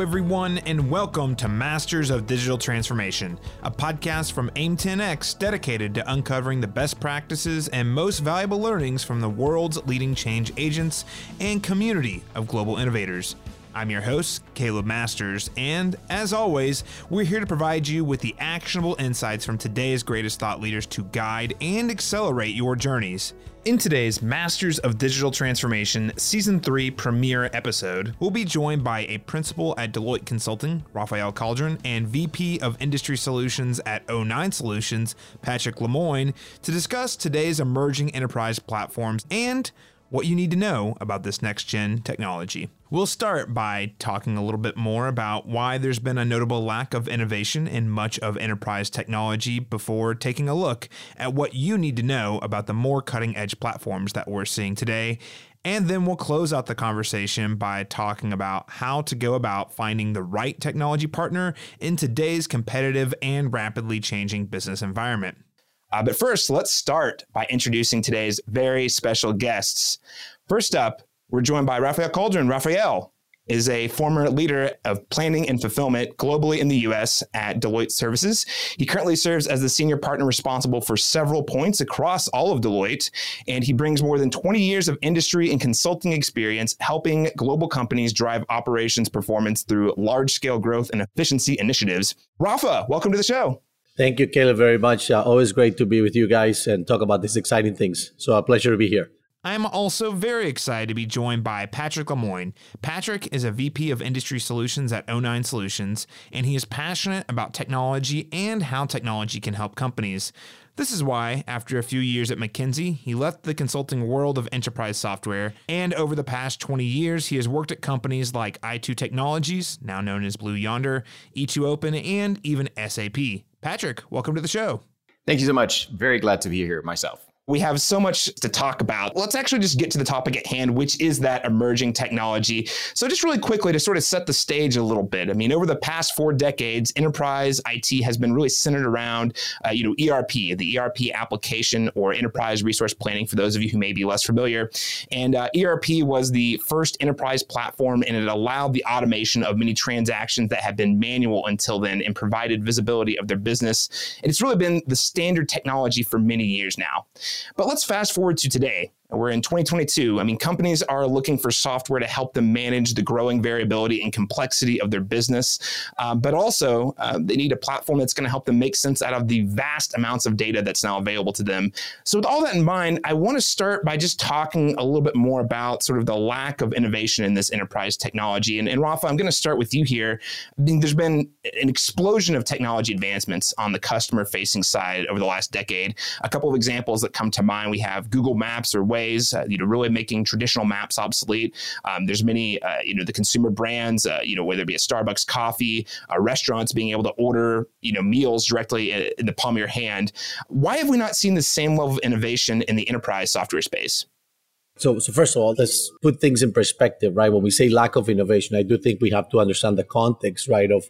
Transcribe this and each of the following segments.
Everyone, and welcome to Masters of Digital Transformation, a podcast from AIM10X dedicated to uncovering the best practices and most valuable learnings from the world's leading change agents and community of global innovators. I'm your host, Caleb Masters, and as always, we're here to provide you with the actionable insights from today's greatest thought leaders to guide and accelerate your journeys. In today's Masters of Digital Transformation Season 3 premiere episode, we'll be joined by a principal at Deloitte Consulting, Rafael Calderon, and VP of Industry Solutions at O9 Solutions, Patrick Lemoyne, to discuss today's emerging enterprise platforms and what you need to know about this next gen technology. We'll start by talking a little bit more about why there's been a notable lack of innovation in much of enterprise technology before taking a look at what you need to know about the more cutting edge platforms that we're seeing today. And then we'll close out the conversation by talking about how to go about finding the right technology partner in today's competitive and rapidly changing business environment. Uh, but first, let's start by introducing today's very special guests. First up, we're joined by Rafael Calderon. Rafael is a former leader of planning and fulfillment globally in the US at Deloitte Services. He currently serves as the senior partner responsible for several points across all of Deloitte, and he brings more than 20 years of industry and consulting experience helping global companies drive operations performance through large scale growth and efficiency initiatives. Rafa, welcome to the show. Thank you, Caleb, very much. Uh, always great to be with you guys and talk about these exciting things. So, a pleasure to be here. I'm also very excited to be joined by Patrick Lemoyne. Patrick is a VP of Industry Solutions at O9 Solutions, and he is passionate about technology and how technology can help companies. This is why, after a few years at McKinsey, he left the consulting world of enterprise software, and over the past 20 years, he has worked at companies like i2 Technologies, now known as Blue Yonder, E2 Open, and even SAP. Patrick, welcome to the show. Thank you so much. Very glad to be here myself. We have so much to talk about. Let's actually just get to the topic at hand, which is that emerging technology. So, just really quickly to sort of set the stage a little bit. I mean, over the past four decades, enterprise IT has been really centered around, uh, you know, ERP, the ERP application or enterprise resource planning. For those of you who may be less familiar, and uh, ERP was the first enterprise platform, and it allowed the automation of many transactions that had been manual until then, and provided visibility of their business. And it's really been the standard technology for many years now. But let's fast forward to today. We're in 2022. I mean, companies are looking for software to help them manage the growing variability and complexity of their business, um, but also uh, they need a platform that's going to help them make sense out of the vast amounts of data that's now available to them. So, with all that in mind, I want to start by just talking a little bit more about sort of the lack of innovation in this enterprise technology. And, and Rafa, I'm going to start with you here. I mean, there's been an explosion of technology advancements on the customer facing side over the last decade. A couple of examples that come to mind we have Google Maps or Waze, uh, you know, really making traditional maps obsolete. Um, there's many, uh, you know, the consumer brands, uh, you know, whether it be a Starbucks coffee, uh, restaurants being able to order, you know, meals directly in, in the palm of your hand. Why have we not seen the same level of innovation in the enterprise software space? So, so first of all, let's put things in perspective, right? When we say lack of innovation, I do think we have to understand the context, right, of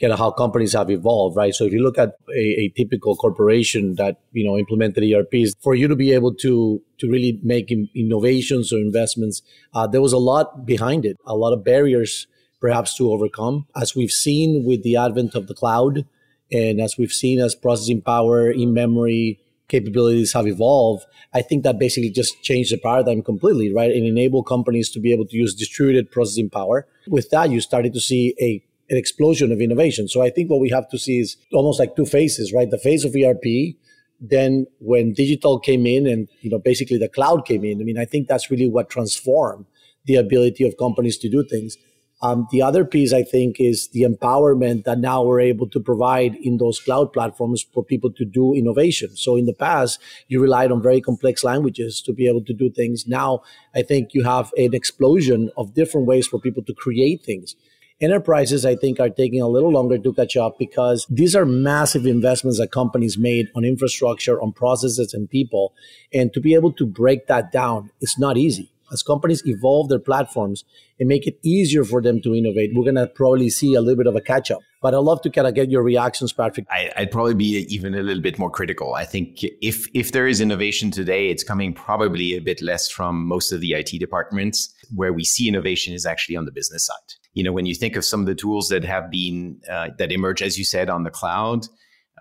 kind of how companies have evolved, right? So if you look at a, a, typical corporation that you know implemented ERPs, for you to be able to to really make in, innovations or investments, uh, there was a lot behind it, a lot of barriers perhaps to overcome, as we've seen with the advent of the cloud, and as we've seen as processing power in memory capabilities have evolved, I think that basically just changed the paradigm completely, right? And enable companies to be able to use distributed processing power. With that, you started to see a an explosion of innovation. So I think what we have to see is almost like two phases, right? The phase of ERP, then when digital came in and you know basically the cloud came in. I mean, I think that's really what transformed the ability of companies to do things. Um, the other piece, I think, is the empowerment that now we're able to provide in those cloud platforms for people to do innovation. So in the past, you relied on very complex languages to be able to do things. Now, I think you have an explosion of different ways for people to create things. Enterprises, I think, are taking a little longer to catch up because these are massive investments that companies made on infrastructure, on processes, and people. And to be able to break that down, it's not easy. As companies evolve their platforms and make it easier for them to innovate, we're going to probably see a little bit of a catch up. But I'd love to kind of get your reactions, Patrick. I, would probably be even a little bit more critical. I think if if there is innovation today, it's coming probably a bit less from most of the IT departments. where we see innovation is actually on the business side. You know, when you think of some of the tools that have been uh, that emerge, as you said, on the cloud,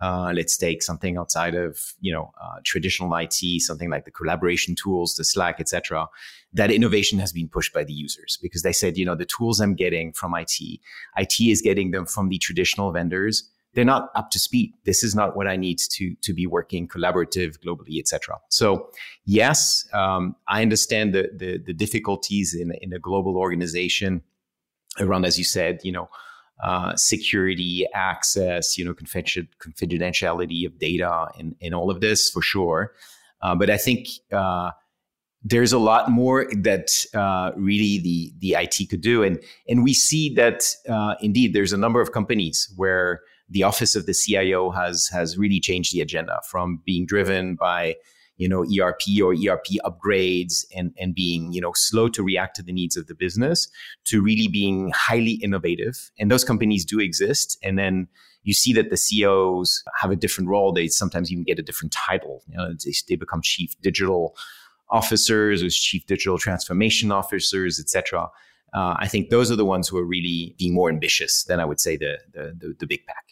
uh, let's take something outside of you know uh, traditional IT, something like the collaboration tools, the Slack, etc. That innovation has been pushed by the users because they said, you know, the tools I'm getting from IT, IT is getting them from the traditional vendors. They're not up to speed. This is not what I need to to be working collaborative globally, etc. So, yes, um, I understand the, the the difficulties in in a global organization around, as you said, you know uh, security, access, you know, confidentiality of data, and, and all of this for sure. Uh, but I think uh, there's a lot more that uh, really the the IT could do, and and we see that uh, indeed there's a number of companies where the office of the CIO has has really changed the agenda from being driven by you know ERP or ERP upgrades and and being you know slow to react to the needs of the business to really being highly innovative. And those companies do exist. And then you see that the CEOs have a different role. They sometimes even get a different title. You know they, they become chief digital officers or chief digital transformation officers etc uh, I think those are the ones who are really being more ambitious than I would say the, the, the, the big pack.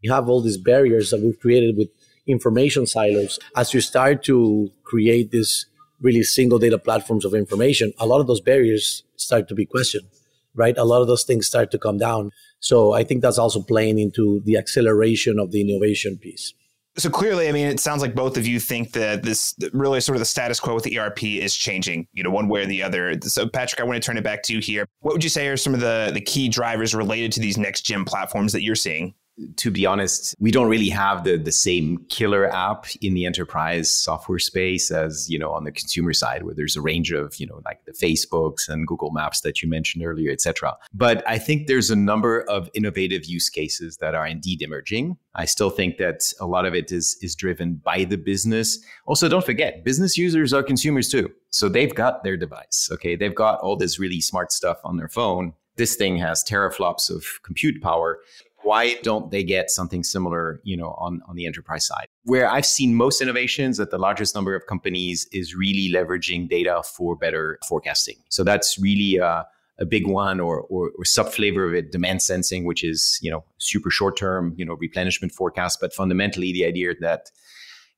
You have all these barriers that we've created with information silos. As you start to create these really single data platforms of information, a lot of those barriers start to be questioned, right? A lot of those things start to come down. So I think that's also playing into the acceleration of the innovation piece. So clearly, I mean, it sounds like both of you think that this really sort of the status quo with the ERP is changing, you know, one way or the other. So, Patrick, I want to turn it back to you here. What would you say are some of the the key drivers related to these next gen platforms that you're seeing? To be honest, we don't really have the the same killer app in the enterprise software space as you know on the consumer side, where there's a range of you know like the Facebooks and Google Maps that you mentioned earlier, etc. But I think there's a number of innovative use cases that are indeed emerging. I still think that a lot of it is is driven by the business. Also, don't forget, business users are consumers too, so they've got their device. Okay, they've got all this really smart stuff on their phone this thing has teraflops of compute power why don't they get something similar you know on, on the enterprise side? Where i've seen most innovations at the largest number of companies is really leveraging data for better forecasting. So that's really a, a big one or, or, or sub flavor of it demand sensing which is you know super short term you know replenishment forecast. But fundamentally the idea that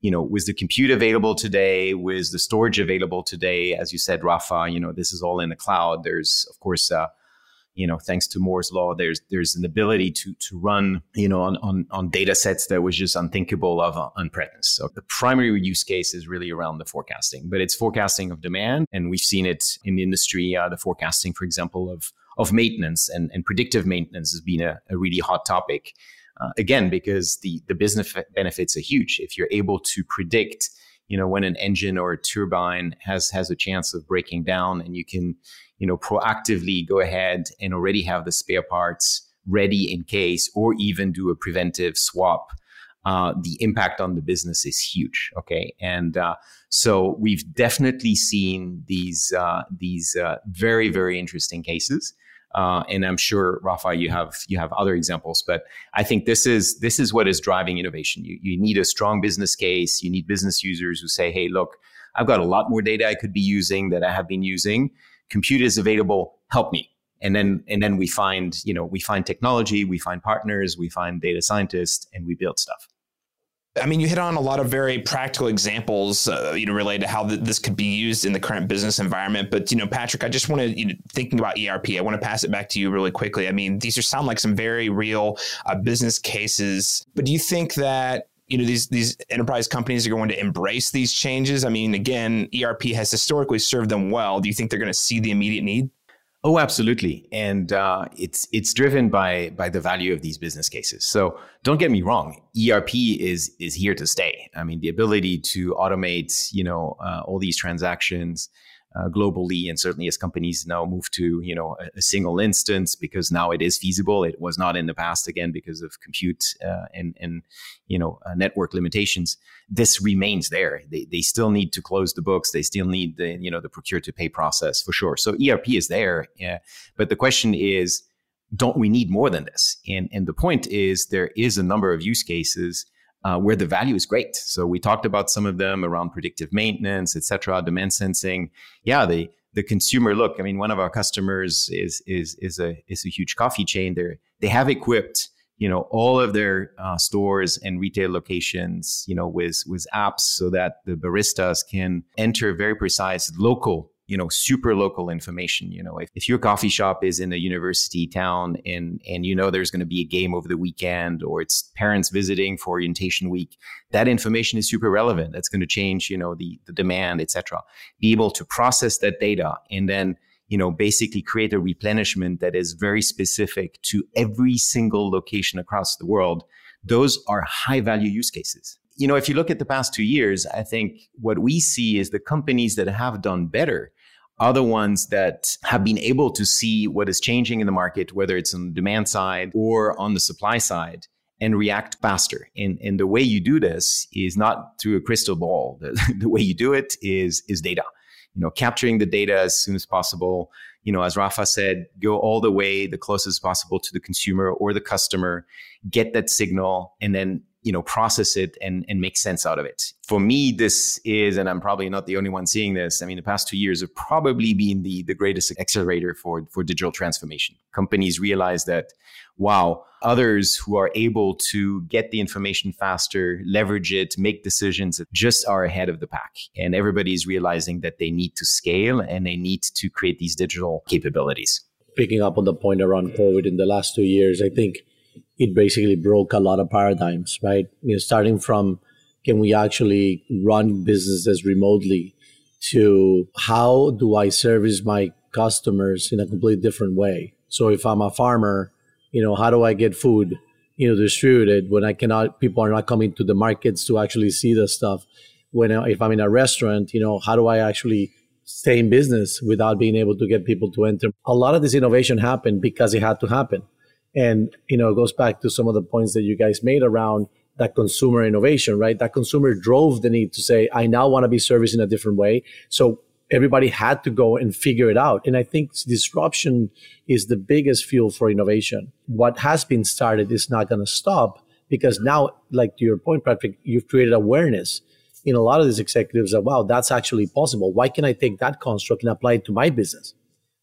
you know with the compute available today with the storage available today as you said rafa you know this is all in the cloud. There's of course uh, you know, thanks to Moore's law, there's there's an ability to to run, you know, on on, on data sets that was just unthinkable of uh, on premise. So the primary use case is really around the forecasting, but it's forecasting of demand, and we've seen it in the industry. Uh, the forecasting, for example, of of maintenance and, and predictive maintenance has been a, a really hot topic. Uh, again, because the the business benefits are huge. If you're able to predict you know when an engine or a turbine has has a chance of breaking down and you can you know proactively go ahead and already have the spare parts ready in case or even do a preventive swap uh, the impact on the business is huge okay and uh, so we've definitely seen these uh, these uh, very very interesting cases uh, and I'm sure, Rafa, you have you have other examples, but I think this is this is what is driving innovation. You, you need a strong business case. You need business users who say, "Hey, look, I've got a lot more data I could be using that I have been using. Compute is available. Help me." And then and then we find you know we find technology, we find partners, we find data scientists, and we build stuff. I mean, you hit on a lot of very practical examples, uh, you know, related to how th- this could be used in the current business environment. But you know, Patrick, I just want to, you know, thinking about ERP, I want to pass it back to you really quickly. I mean, these are sound like some very real uh, business cases. But do you think that you know these these enterprise companies are going to embrace these changes? I mean, again, ERP has historically served them well. Do you think they're going to see the immediate need? Oh, absolutely, and uh, it's it's driven by by the value of these business cases. So don't get me wrong, ERP is is here to stay. I mean, the ability to automate, you know, uh, all these transactions, uh, globally, and certainly as companies now move to you know a, a, single instance because now it is feasible. It was not in the past again because of compute uh, and and you know uh, network limitations. This remains there. They they still need to close the books. They still need the you know the procure to pay process for sure. So ERP is there, yeah. but the question is. Don't we need more than this? And and the point is there is a number of use cases uh, where the value is great. So we talked about some of them around predictive maintenance, et cetera, demand sensing. Yeah, the the consumer look. I mean, one of our customers is is is a is a huge coffee chain. They they have equipped you know all of their uh, stores and retail locations you know with with apps so that the baristas can enter very precise local you know super local information you know if, if your coffee shop is in a university town and and you know there's going to be a game over the weekend or it's parents visiting for orientation week that information is super relevant. That's going to change you know the the demand etc be able to process that data and then you know basically create a replenishment that is very specific to every single location across the world. Those are high value use cases. You know if you look at the past 2 years i think what we see is the companies that have done better are the ones that have been able to see what is changing in the market, whether it's on the demand side or on the supply side, and react faster. And, and the way you do this is not through a crystal ball. The, the way you do it is, is data. You know, capturing the data as soon as possible. You know, as Rafa said, go all the way the closest possible to the consumer or the customer, get that signal, and then you know process it and and make sense out of it. For me this is and i'm probably not the only one seeing this i mean the past two years have probably been the the greatest accelerator for for digital transformation. Companies realize that wow others who are able to get the information faster leverage it make decisions just are ahead of the pack. And everybody is realizing that they need to scale and they need to create these digital capabilities. Picking up on the point around covid in the last two years i think it basically broke a lot of paradigms, right? You know, starting from can we actually run businesses remotely to how do I service my customers in a completely different way? So if I'm a farmer, you know, how do I get food, you know, distributed when I cannot, people are not coming to the markets to actually see the stuff. When, if I'm in a restaurant, you know, how do I actually stay in business without being able to get people to enter? A lot of this innovation happened because it had to happen and, you know, it goes back to some of the points that you guys made around that consumer innovation, right? That consumer drove the need to say, I now want to be serviced in a different way. So everybody had to go and figure it out. And I think disruption is the biggest fuel for innovation. What has been started is not going to stop because now, like to your point, Patrick, you've created awareness in a lot of these executives that, wow, that's actually possible. Why can I take that construct and apply it to my business?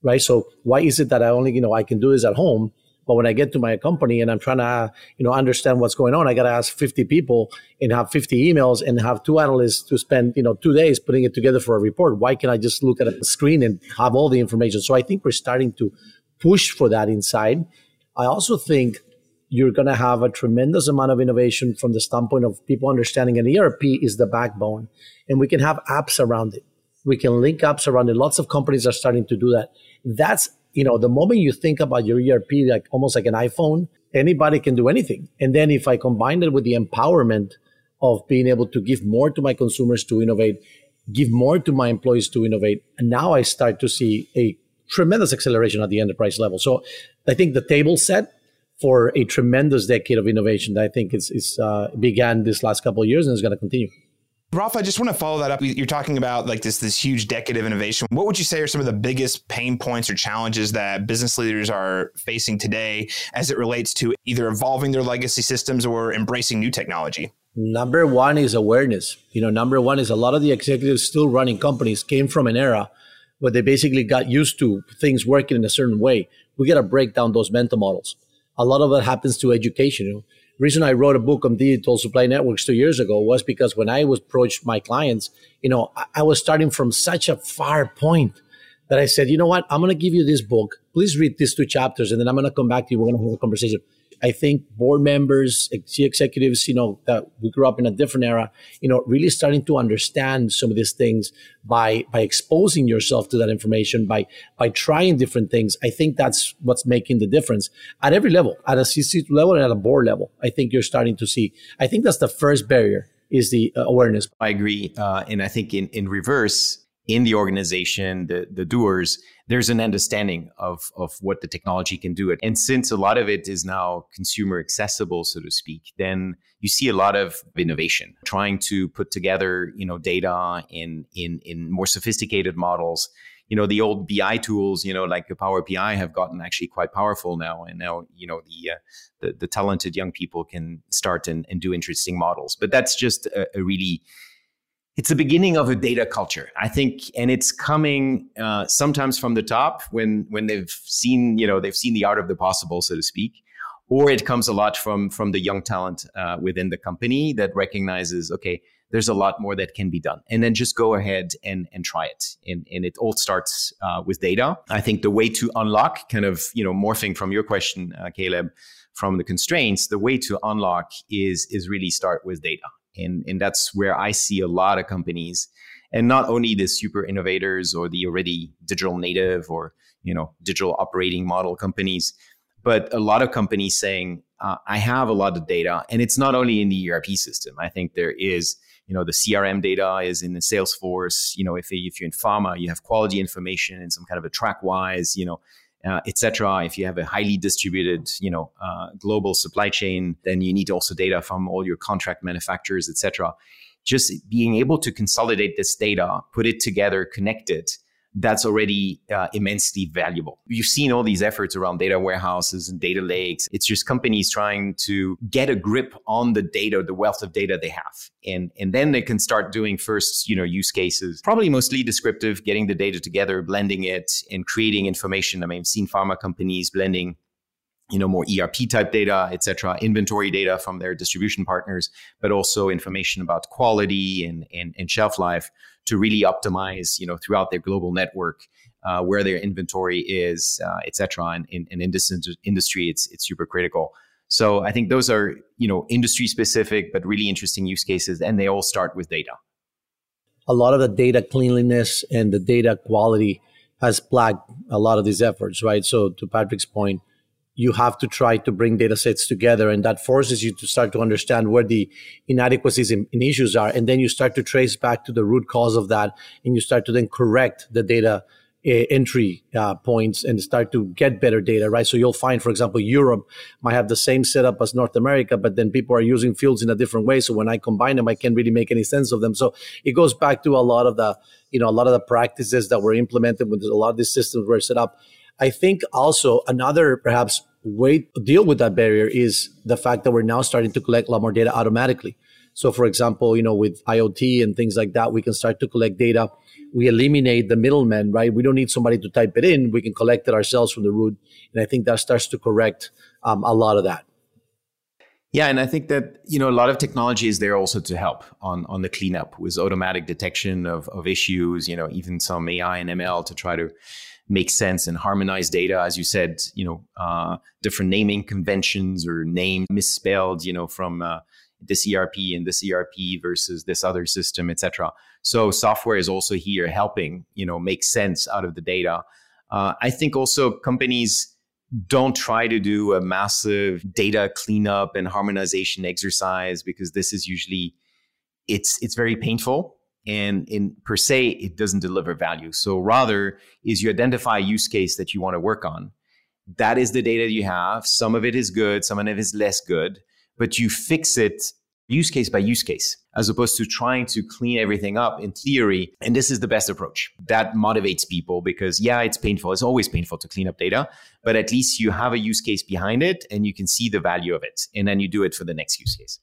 Right. So why is it that I only, you know, I can do this at home but when I get to my company and I'm trying to, you know, understand what's going on, I got to ask 50 people and have 50 emails and have two analysts to spend, you know, two days putting it together for a report. Why can't I just look at a screen and have all the information? So I think we're starting to push for that inside. I also think you're going to have a tremendous amount of innovation from the standpoint of people understanding an ERP is the backbone and we can have apps around it. We can link apps around it. Lots of companies are starting to do that. That's you know, the moment you think about your ERP, like almost like an iPhone, anybody can do anything. And then if I combine it with the empowerment of being able to give more to my consumers to innovate, give more to my employees to innovate, now I start to see a tremendous acceleration at the enterprise level. So I think the table set for a tremendous decade of innovation that I think is, is uh, began this last couple of years and is going to continue. Rafa, I just want to follow that up. You're talking about like this this huge decade of innovation. What would you say are some of the biggest pain points or challenges that business leaders are facing today as it relates to either evolving their legacy systems or embracing new technology? Number one is awareness. You know, number one is a lot of the executives still running companies came from an era where they basically got used to things working in a certain way. We got to break down those mental models. A lot of that happens to education. You know, reason I wrote a book on digital supply networks two years ago was because when I was approached my clients, you know, I, I was starting from such a far point that I said, you know what, I'm going to give you this book. Please read these two chapters, and then I'm going to come back to you. We're going to have a conversation. I think board members, executives, you know, that we grew up in a different era, you know, really starting to understand some of these things by by exposing yourself to that information, by by trying different things. I think that's what's making the difference at every level, at a C-suite level and at a board level. I think you're starting to see. I think that's the first barrier is the uh, awareness. I agree, uh, and I think in in reverse, in the organization, the the doers there's an understanding of, of what the technology can do. And since a lot of it is now consumer accessible, so to speak, then you see a lot of innovation trying to put together, you know, data in, in, in more sophisticated models. You know, the old BI tools, you know, like the Power BI have gotten actually quite powerful now. And now, you know, the, uh, the, the, talented young people can start and, and do interesting models. But that's just a, a really, it's the beginning of a data culture, I think, and it's coming uh, sometimes from the top when when they've seen you know they've seen the art of the possible, so to speak, or it comes a lot from from the young talent uh, within the company that recognizes okay, there's a lot more that can be done, and then just go ahead and and try it, and and it all starts uh, with data. I think the way to unlock, kind of you know, morphing from your question, uh, Caleb, from the constraints, the way to unlock is is really start with data and, and that's where I see a lot of companies and not only the super innovators or the already digital native or you know digital operating model companies but a lot of companies saying uh, i have a lot of data and it's not only in the erp system. I think there is you know the crm data is in the salesforce you know if, if you're in pharma you have quality information in some kind of a TrackWise you know uh, etc. If you have a highly distributed, you know, uh, global supply chain, then you need also data from all your contract manufacturers, etc. Just being able to consolidate this data, put it together, connect it, that's already uh, immensely valuable. You've seen all these efforts around data warehouses and data lakes. It's just companies trying to get a grip on the data, the wealth of data they have. And, and then they can start doing first, you know, use cases, probably mostly descriptive, getting the data together, blending it and creating information. I mean, I've seen pharma companies blending you know more erp type data et cetera inventory data from their distribution partners but also information about quality and, and, and shelf life to really optimize you know throughout their global network uh, where their inventory is uh, et cetera. And, and, in this industry it's it's super critical. So i think those are you know industry specific but really interesting use cases and they all start with data. A lot of the data cleanliness and the data quality has plagued a lot of these efforts right? So to patrick's point you have to try to bring data sets together and that forces you to start to understand where the inadequacies and issues are. And then you start to trace back to the root cause of that and you start to then correct the data uh, entry uh, points and start to get better data right? So you'll find for example europe might have the same setup as north america but then people are using fields in a different way. So when i combine them i can't really make any sense of them. So it goes back to a lot of the you know a lot of the practices that were implemented when a lot of these systems were set up I think also another perhaps way to deal with that barrier is the fact that we're now starting to collect a lot more data automatically. So, for example, you know, with IoT and things like that, we can start to collect data. We eliminate the middlemen, right? We don't need somebody to type it in. We can collect it ourselves from the root. And I think that starts to correct um, a lot of that. Yeah, and I think that you know a lot of technology is there also to help on on the cleanup with automatic detection of of issues. You know, even some AI and ML to try to make sense and harmonize data. As you said, you know, uh, different naming conventions or name misspelled, you know, from uh, this ERP and this ERP versus this other system, etc. So software is also here helping, you know, make sense out of the data. Uh, I think also companies don't try to do a massive data cleanup and harmonization exercise because this is usually it's it's very painful and in per se it doesn't deliver value. So rather is you identify a use case that you want to work on. That is the data you have. Some of it is good some of it is less good but you fix it use case by use case as opposed to trying to clean everything up in theory. And this is the best approach. That motivates people because yeah it's painful. It's always painful to clean up data but at least you have a use case behind it and you can see the value of it. And then you do it for the next use case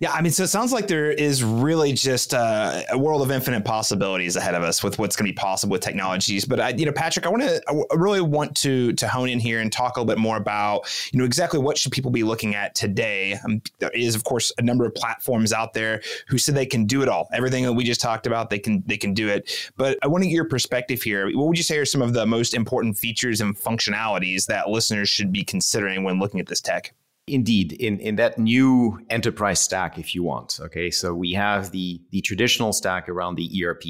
yeah, I mean, so it sounds like there is really just uh, a world of infinite possibilities ahead of us with what's going to be possible with technologies. But I, you know, Patrick, I want to, really want to to hone in here and talk a little bit more about, you know, exactly what should people be looking at today. Um, there is, of course, a number of platforms out there who said they can do it all. Everything that we just talked about, they can they can do it. But I want to get your perspective here. What would you say are some of the most important features and functionalities that listeners should be considering when looking at this tech? Indeed, in, in that new enterprise stack, if you want. Okay, so we have the the traditional stack around the ERP,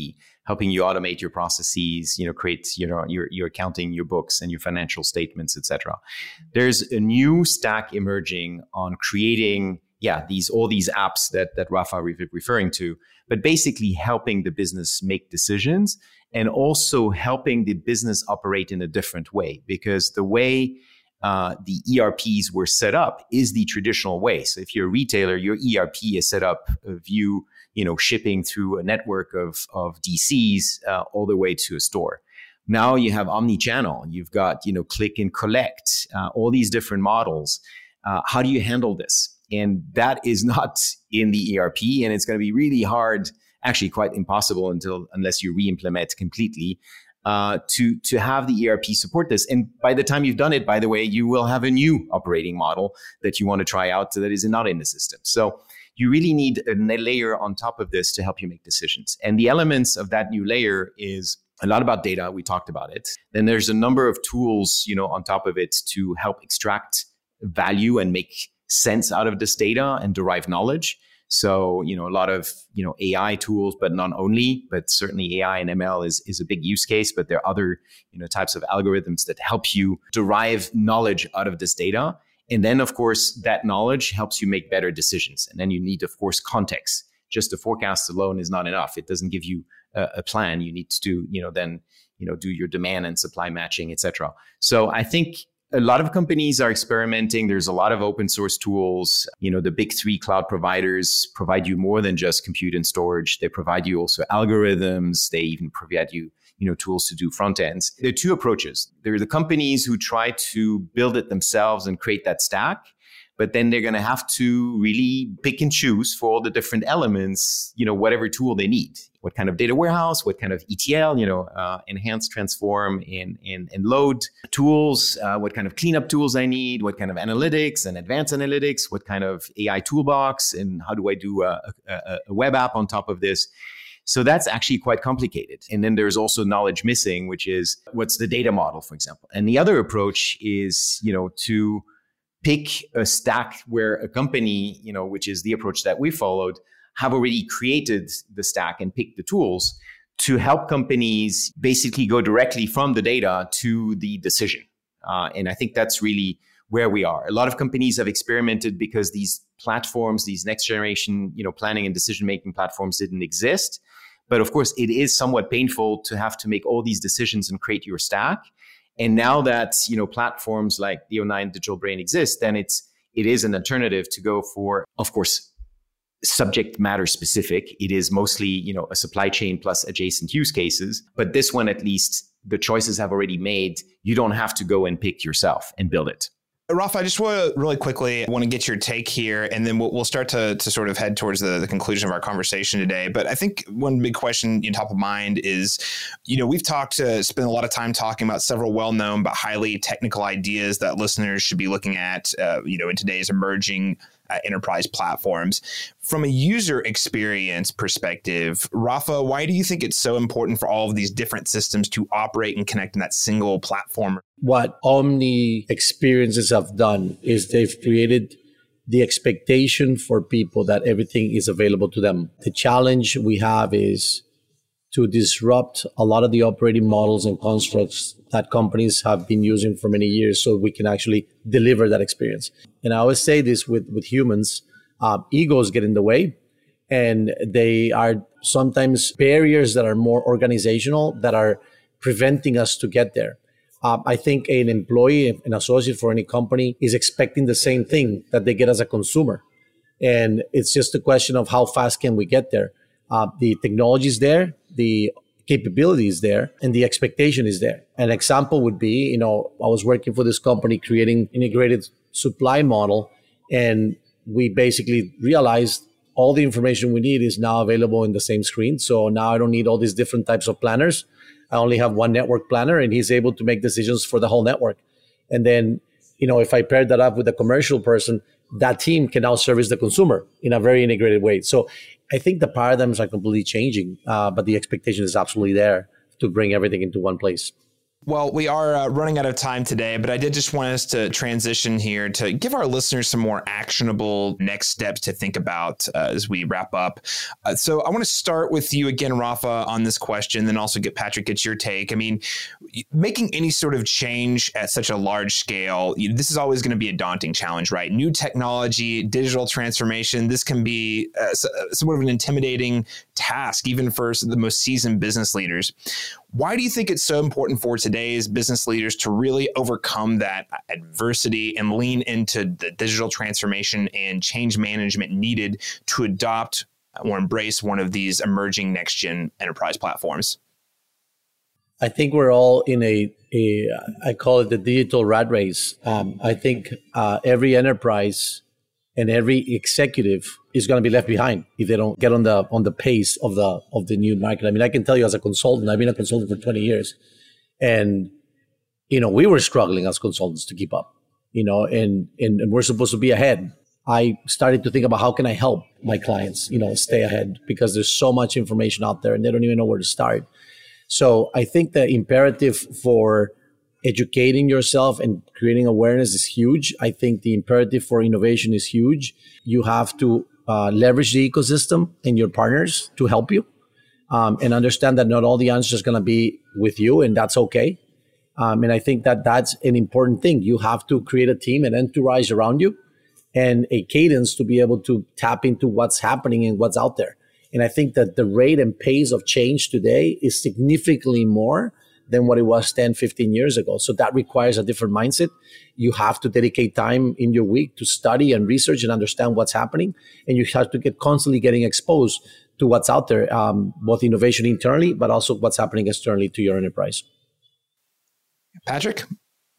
helping you automate your processes, you know, create you know your your accounting, your books, and your financial statements, etc. There's a new stack emerging on creating, yeah, these all these apps that that Rafa re- referring to, but basically helping the business make decisions and also helping the business operate in a different way because the way uh, the ERPs were set up is the traditional way. So if you're a retailer, your ERP is set up of you, you know, shipping through a network of, of DCs uh, all the way to a store. Now you have omni-channel. You've got, you know, click and collect, uh, all these different models. Uh, how do you handle this? And that is not in the ERP, and it's going to be really hard actually quite impossible until unless you re-implement completely. Uh, to to have the ERP support this, and by the time you've done it, by the way, you will have a new operating model that you want to try out that is not in the system. So you really need a layer on top of this to help you make decisions. And the elements of that new layer is a lot about data. We talked about it. Then there's a number of tools, you know, on top of it to help extract value and make sense out of this data and derive knowledge. So, you know, a lot of, you know, AI tools, but not only, but certainly AI and ML is, is a big use case, but there are other, you know, types of algorithms that help you derive knowledge out of this data. And then, of course, that knowledge helps you make better decisions. And then you need, of course, context. Just a forecast alone is not enough. It doesn't give you a, a plan. You need to, you know, then, you know, do your demand and supply matching, etc. So I think a lot of companies are experimenting. There's a lot of open source tools. You know, the big three cloud providers provide you more than just compute and storage. They provide you also algorithms. They even provide you, you know, tools to do front ends. There are two approaches. There are the companies who try to build it themselves and create that stack but then they're going to have to really pick and choose for all the different elements, you know, whatever tool they need. What kind of data warehouse, what kind of ETL, you know, uh, enhance, transform, and, and, and load tools, uh, what kind of cleanup tools I need, what kind of analytics and advanced analytics, what kind of AI toolbox, and how do I do a, a, a web app on top of this. So that's actually quite complicated. And then there's also knowledge missing, which is what's the data model, for example. And the other approach is, you know, to pick a stack where a company, you know, which is the approach that we followed, have already created the stack and picked the tools to help companies basically go directly from the data to the decision. Uh, and I think that's really where we are. A lot of companies have experimented because these platforms, these next generation, you know, planning and decision making platforms didn't exist. But of course, it is somewhat painful to have to make all these decisions and create your stack. And now that you know platforms like the O9 Digital Brain exist, then it's it is an alternative to go for, of course, subject matter specific. It is mostly you know a supply chain plus adjacent use cases, but this one at least the choices have already made. You don't have to go and pick yourself and build it. Rafa, I just want to really quickly want to get your take here, and then we'll, we'll start to, to sort of head towards the, the conclusion of our conversation today. But I think one big question in top of mind is, you know, we've talked to spend a lot of time talking about several well known but highly technical ideas that listeners should be looking at, uh, you know, in today's emerging uh, enterprise platforms. From a user experience perspective, Rafa, why do you think it's so important for all of these different systems to operate and connect in that single platform? What Omni experiences have done is they've created the expectation for people that everything is available to them. The challenge we have is to disrupt a lot of the operating models and constructs that companies have been using for many years so we can actually deliver that experience. And I always say this with, with humans, uh, egos get in the way and they are sometimes barriers that are more organizational that are preventing us to get there. Uh, I think an employee, an associate for any company is expecting the same thing that they get as a consumer. And it's just a question of how fast can we get there. Uh, the technology is there, the capability is there and the expectation is there. An example would be, you know, I was working for this company creating integrated supply model and we basically realized all the information we need is now available in the same screen. So now I don't need all these different types of planners. I only have one network planner and he's able to make decisions for the whole network. And then, you know, if I pair that up with a commercial person, that team can now service the consumer in a very integrated way. So I think the paradigms are completely changing, uh, but the expectation is absolutely there to bring everything into one place. Well, we are uh, running out of time today, but I did just want us to transition here to give our listeners some more actionable next steps to think about uh, as we wrap up. Uh, so I want to start with you again, Rafa, on this question, then also get Patrick, get your take. I mean, making any sort of change at such a large scale, this is always going to be a daunting challenge, right? New technology, digital transformation, this can be uh, somewhat of an intimidating task, even for the most seasoned business leaders. Why do you think it's so important for today's business leaders to really overcome that adversity and lean into the digital transformation and change management needed to adopt or embrace one of these emerging next gen enterprise platforms? I think we're all in a, a I call it the digital rat race. Um, I think uh, every enterprise and every executive is going to be left behind if they don't get on the on the pace of the of the new market. I mean, I can tell you as a consultant, I've been a consultant for 20 years, and you know we were struggling as consultants to keep up. You know, and and, and we're supposed to be ahead. I started to think about how can I help my clients, you know, stay ahead because there's so much information out there and they don't even know where to start. So I think the imperative for educating yourself and creating awareness is huge. I think the imperative for innovation is huge. You have to uh, leverage the ecosystem and your partners to help you um, and understand that not all the answers are going to be with you, and that's okay. Um, and I think that that's an important thing. You have to create a team and entourage around you and a cadence to be able to tap into what's happening and what's out there. And I think that the rate and pace of change today is significantly more than what it was 10, 15 years ago. So that requires a different mindset. You have to dedicate time in your week to study and research and understand what's happening. And you have to get constantly getting exposed to what's out there, um, both innovation internally, but also what's happening externally to your enterprise. Patrick?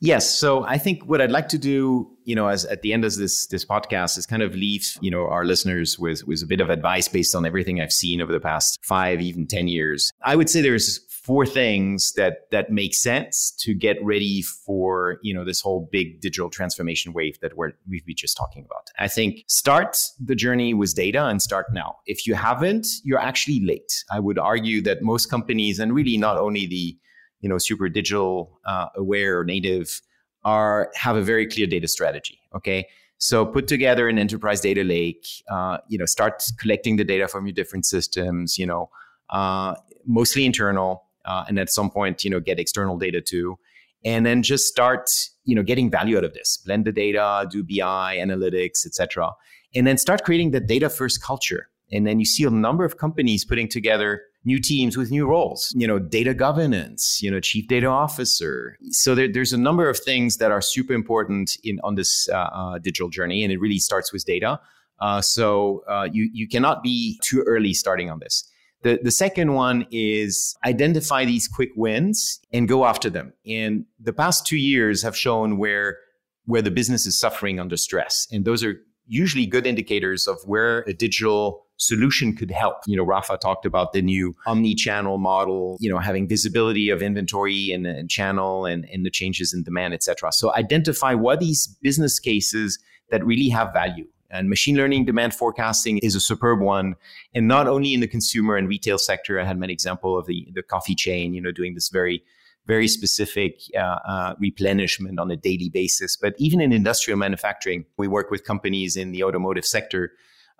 Yes. So I think what I'd like to do, you know, as at the end of this this podcast is kind of leave, you know, our listeners with with a bit of advice based on everything I've seen over the past five, even ten years. I would say there's four things that that make sense to get ready for you know this whole big digital transformation wave that we're we've been just talking about. I think start the journey with data and start now. If you haven't, you're actually late. I would argue that most companies, and really not only the you know super digital uh, aware native, are have a very clear data strategy. Okay. So put together an enterprise data lake. Uh, you know, start collecting the data from your different systems. You know, uh, mostly internal uh, and at some point, you know, get external data too, and then just start, you know, getting value out of this. Blend the data, do BI, analytics, etc., and then start creating the data first culture. And then you see a number of companies putting together new teams with new roles, you know, data governance, you know, chief data officer. So there, there's a number of things that are super important in on this uh, uh, digital journey, and it really starts with data. Uh, so uh, you you cannot be too early starting on this. The, the second one is identify these quick wins and go after them. And the past two years have shown where, where the business is suffering under stress. And those are usually good indicators of where a digital solution could help. You know, Rafa talked about the new omni-channel model, you know, having visibility of inventory and, and channel and, and the changes in demand, et cetera. So identify what these business cases that really have value and machine learning demand forecasting is a superb one. And not only in the consumer and retail sector, I had an example of the, the coffee chain, you know, doing this very, very specific uh, uh, replenishment on a daily basis. But even in industrial manufacturing, we work with companies in the automotive sector,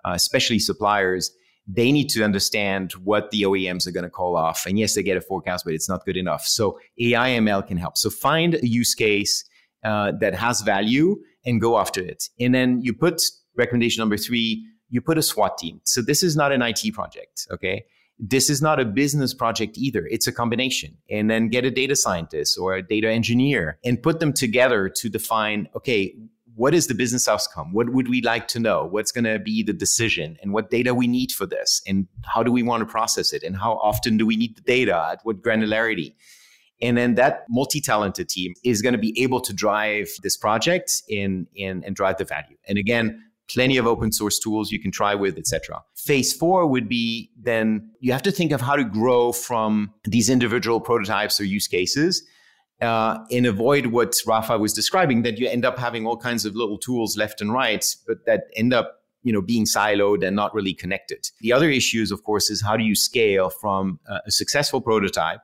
uh, especially suppliers. They need to understand what the OEMs are going to call off. And yes, they get a forecast, but it's not good enough. So AI ML can help. So find a use case uh, that has value and go after it. And then you put recommendation number three, you put a SWAT team. So this is not an IT project, okay? This is not a business project either. It's a combination. And then get a data scientist or a data engineer and put them together to define, okay, what is the business outcome? What would we like to know? What's going to be the decision and what data we need for this? And how do we want to process it? And how often do we need the data? At what granularity? And then that multi-talented team is going to be able to drive this project in, in and drive the value. And again, plenty of open source tools you can try with, etc. Phase four would be then you have to think of how to grow from these individual prototypes or use cases uh, and avoid what Rafa was describing, that you end up having all kinds of little tools left and right, but that end up you know being siloed and not really connected. The other issues, of course, is how do you scale from a successful prototype,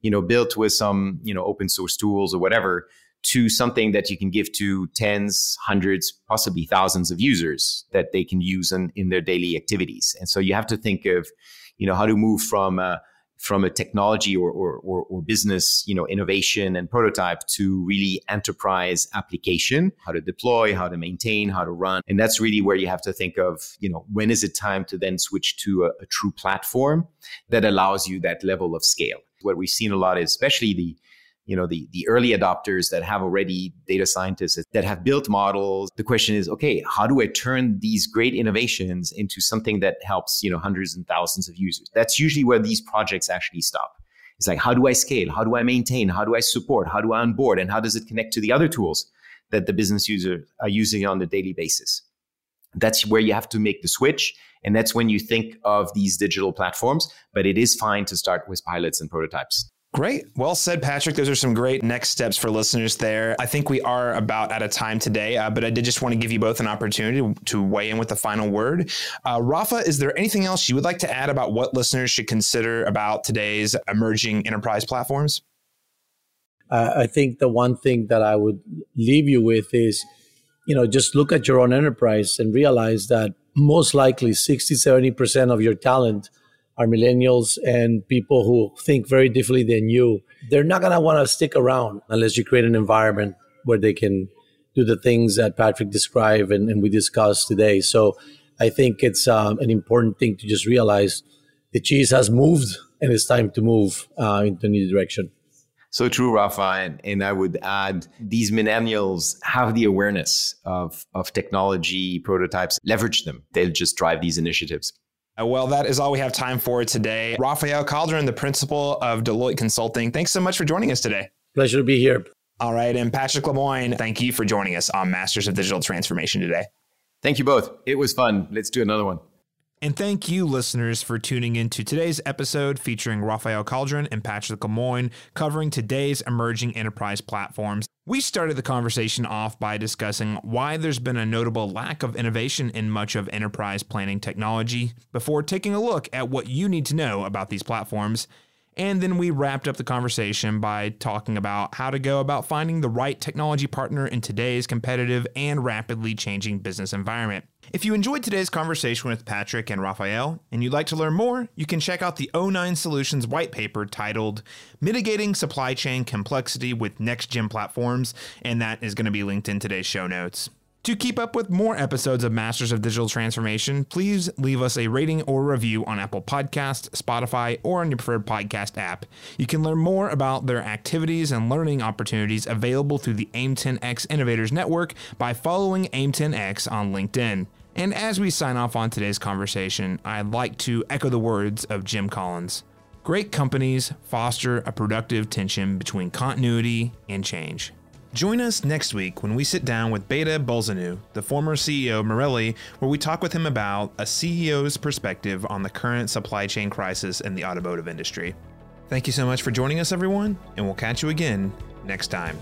you know, built with some you know open source tools or whatever to something that you can give to tens, hundreds, possibly thousands of users that they can use in, in their daily activities. And so you have to think of, you know, how to move from a, from a technology or, or, or, or business, you know, innovation and prototype to really enterprise application, how to deploy, how to maintain, how to run. And that's really where you have to think of, you know, when is it time to then switch to a, a true platform that allows you that level of scale. What we've seen a lot is especially the you know the the early adopters that have already data scientists that have built models the question is okay how do i turn these great innovations into something that helps you know hundreds and thousands of users that's usually where these projects actually stop it's like how do i scale how do i maintain how do i support how do i onboard and how does it connect to the other tools that the business users are using on a daily basis that's where you have to make the switch. And that's when you think of these digital platforms. But it is fine to start with pilots and prototypes. Great. Well said, Patrick. Those are some great next steps for listeners there. I think we are about out of time today, uh, but I did just want to give you both an opportunity to weigh in with the final word. Uh, Rafa, is there anything else you would like to add about what listeners should consider about today's emerging enterprise platforms? Uh, I think the one thing that I would leave you with is, you know, just look at your own enterprise and realize that most likely 60, 70% of your talent – are millennials and people who think very differently than you, they're not going to want to stick around unless you create an environment where they can do the things that Patrick described and, and we discussed today. So I think it's um, an important thing to just realize the cheese has moved and it's time to move uh, into a new direction. So true, Rafa. And, and I would add these millennials have the awareness of, of technology prototypes, leverage them. They'll just drive these initiatives. Uh, well, that is all we have time for today. Rafael Calderon, the principal of Deloitte Consulting, thanks so much for joining us today. Pleasure to be here. All right. And Patrick Lemoyne, thank you for joining us on Masters of Digital Transformation today. Thank you both. It was fun. Let's do another one. And thank you, listeners, for tuning in to today's episode featuring Rafael Calderon and Patrick Lemoyne covering today's emerging enterprise platforms. We started the conversation off by discussing why there's been a notable lack of innovation in much of enterprise planning technology before taking a look at what you need to know about these platforms and then we wrapped up the conversation by talking about how to go about finding the right technology partner in today's competitive and rapidly changing business environment. If you enjoyed today's conversation with Patrick and Rafael and you'd like to learn more, you can check out the O9 Solutions white paper titled Mitigating Supply Chain Complexity with Next Gen Platforms, and that is going to be linked in today's show notes. To keep up with more episodes of Masters of Digital Transformation, please leave us a rating or review on Apple Podcast, Spotify, or on your preferred podcast app. You can learn more about their activities and learning opportunities available through the AIM10X Innovators Network by following AIM10X on LinkedIn. And as we sign off on today's conversation, I'd like to echo the words of Jim Collins. Great companies foster a productive tension between continuity and change. Join us next week when we sit down with Beda Bolzenius, the former CEO of Marelli, where we talk with him about a CEO's perspective on the current supply chain crisis in the automotive industry. Thank you so much for joining us, everyone, and we'll catch you again next time.